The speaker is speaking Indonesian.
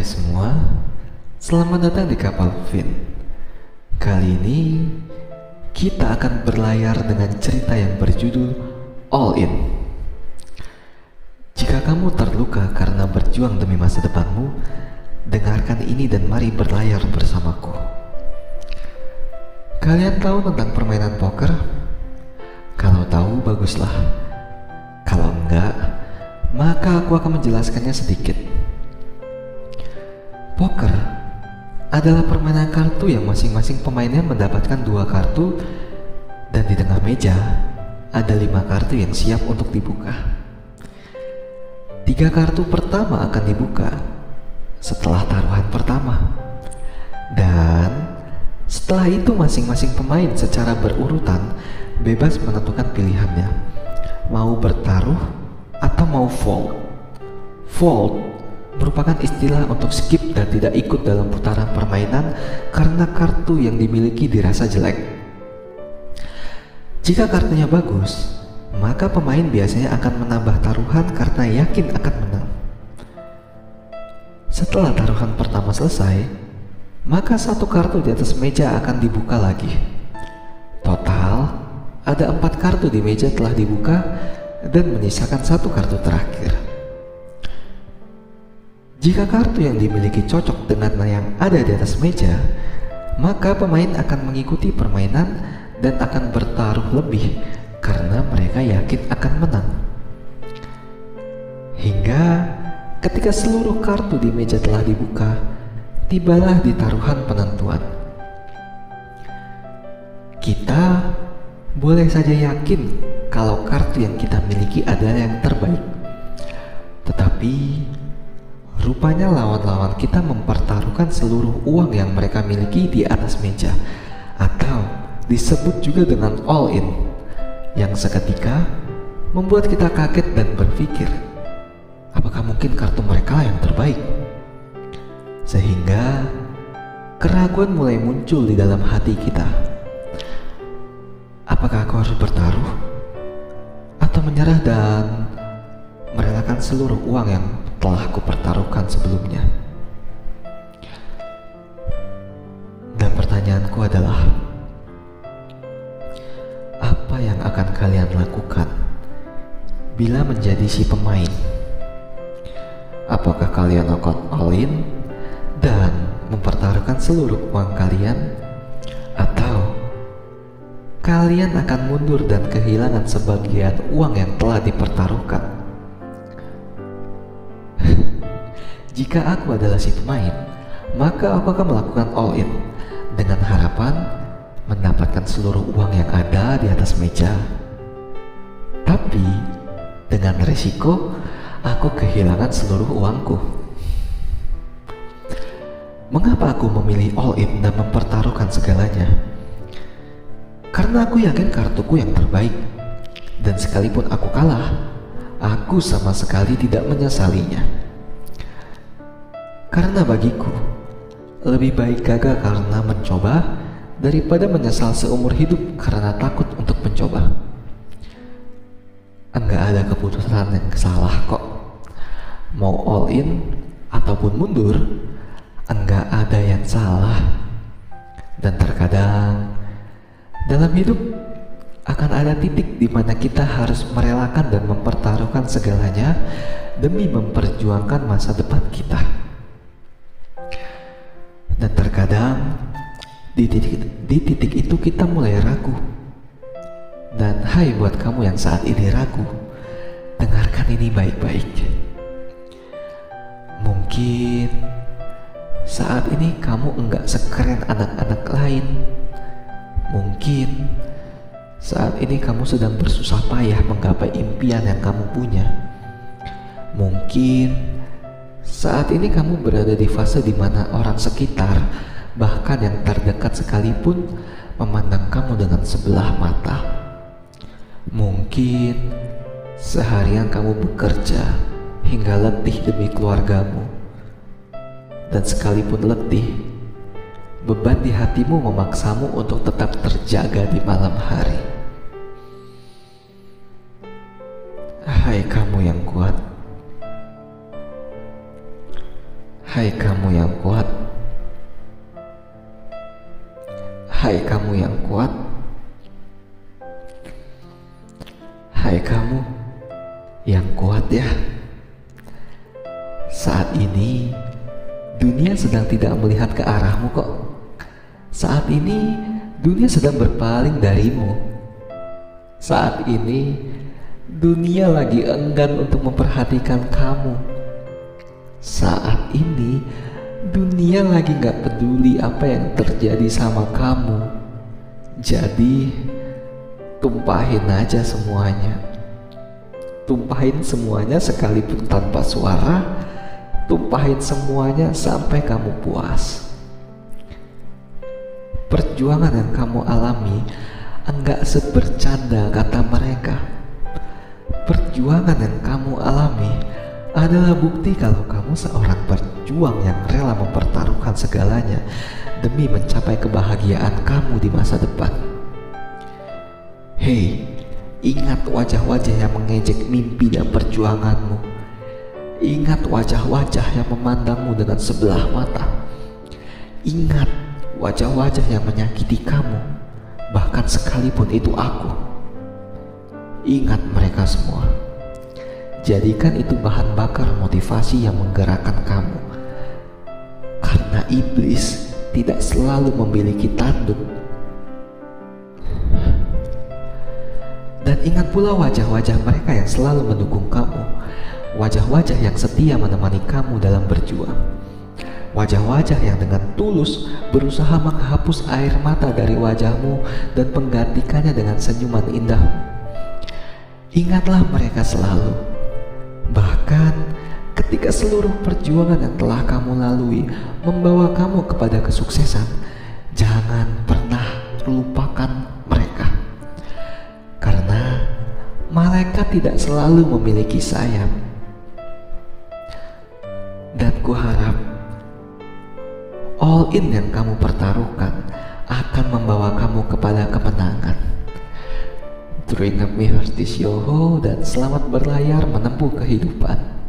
Hai semua, selamat datang di kapal Fin. Kali ini kita akan berlayar dengan cerita yang berjudul All In. Jika kamu terluka karena berjuang demi masa depanmu, dengarkan ini dan mari berlayar bersamaku. Kalian tahu tentang permainan poker? Kalau tahu, baguslah. Kalau enggak, maka aku akan menjelaskannya sedikit. Poker adalah permainan kartu yang masing-masing pemainnya mendapatkan dua kartu dan di tengah meja ada lima kartu yang siap untuk dibuka. Tiga kartu pertama akan dibuka setelah taruhan pertama. Dan setelah itu masing-masing pemain secara berurutan bebas menentukan pilihannya. Mau bertaruh atau mau fold. Fold merupakan istilah untuk skip dan tidak ikut dalam putaran permainan karena kartu yang dimiliki dirasa jelek. Jika kartunya bagus, maka pemain biasanya akan menambah taruhan karena yakin akan menang. Setelah taruhan pertama selesai, maka satu kartu di atas meja akan dibuka lagi. Total, ada empat kartu di meja telah dibuka dan menyisakan satu kartu terakhir. Jika kartu yang dimiliki cocok dengan yang ada di atas meja, maka pemain akan mengikuti permainan dan akan bertaruh lebih karena mereka yakin akan menang. Hingga ketika seluruh kartu di meja telah dibuka, tibalah di taruhan penentuan. Kita boleh saja yakin kalau kartu yang kita miliki adalah yang terbaik. Tetapi Rupanya lawan-lawan kita mempertaruhkan seluruh uang yang mereka miliki di atas meja atau disebut juga dengan all in yang seketika membuat kita kaget dan berpikir apakah mungkin kartu mereka yang terbaik? Sehingga keraguan mulai muncul di dalam hati kita. Apakah aku harus bertaruh atau menyerah dan merelakan seluruh uang yang telah aku pertaruhkan sebelumnya. Dan pertanyaanku adalah, apa yang akan kalian lakukan bila menjadi si pemain? Apakah kalian akan all in dan mempertaruhkan seluruh uang kalian? Atau kalian akan mundur dan kehilangan sebagian uang yang telah dipertaruhkan? Jika aku adalah si pemain, maka aku akan melakukan all in dengan harapan mendapatkan seluruh uang yang ada di atas meja. Tapi dengan resiko aku kehilangan seluruh uangku. Mengapa aku memilih all in dan mempertaruhkan segalanya? Karena aku yakin kartuku yang terbaik. Dan sekalipun aku kalah, aku sama sekali tidak menyesalinya. Karena bagiku, lebih baik gagal karena mencoba daripada menyesal seumur hidup karena takut untuk mencoba. Enggak ada keputusan yang salah kok. Mau all in ataupun mundur, enggak ada yang salah. Dan terkadang dalam hidup akan ada titik di mana kita harus merelakan dan mempertaruhkan segalanya demi memperjuangkan masa depan kita. Dan terkadang di titik, di titik itu kita mulai ragu. Dan hai buat kamu yang saat ini ragu, dengarkan ini baik-baik. Mungkin saat ini kamu enggak sekeren anak-anak lain. Mungkin saat ini kamu sedang bersusah payah menggapai impian yang kamu punya. Mungkin saat ini kamu berada di fase di mana orang sekitar, bahkan yang terdekat sekalipun, memandang kamu dengan sebelah mata. Mungkin seharian kamu bekerja hingga letih demi keluargamu, dan sekalipun letih, beban di hatimu memaksamu untuk tetap terjaga di malam hari. Hai kamu yang kuat, Hai kamu yang kuat. Hai kamu yang kuat. Hai kamu yang kuat ya. Saat ini dunia sedang tidak melihat ke arahmu kok. Saat ini dunia sedang berpaling darimu. Saat ini dunia lagi enggan untuk memperhatikan kamu saat ini dunia lagi gak peduli apa yang terjadi sama kamu. Jadi tumpahin aja semuanya. Tumpahin semuanya sekalipun tanpa suara. Tumpahin semuanya sampai kamu puas. Perjuangan yang kamu alami enggak sebercanda kata mereka. Perjuangan yang kamu alami adalah bukti kalau kamu seorang berjuang yang rela mempertaruhkan segalanya demi mencapai kebahagiaan kamu di masa depan. Hei, ingat wajah-wajah yang mengejek mimpi dan perjuanganmu. Ingat wajah-wajah yang memandangmu dengan sebelah mata. Ingat wajah-wajah yang menyakiti kamu, bahkan sekalipun itu aku. Ingat mereka semua. Jadikan itu bahan bakar motivasi yang menggerakkan kamu. Karena iblis tidak selalu memiliki tanduk. Dan ingat pula wajah-wajah mereka yang selalu mendukung kamu. Wajah-wajah yang setia menemani kamu dalam berjuang. Wajah-wajah yang dengan tulus berusaha menghapus air mata dari wajahmu dan menggantikannya dengan senyuman indah. Ingatlah mereka selalu Bahkan ketika seluruh perjuangan yang telah kamu lalui membawa kamu kepada kesuksesan, jangan pernah lupakan mereka. Karena malaikat tidak selalu memiliki sayap. Dan kuharap all in yang kamu pertaruhkan akan membawa kamu kepada kemenangan. Dream of me Yoho dan selamat berlayar menempuh kehidupan.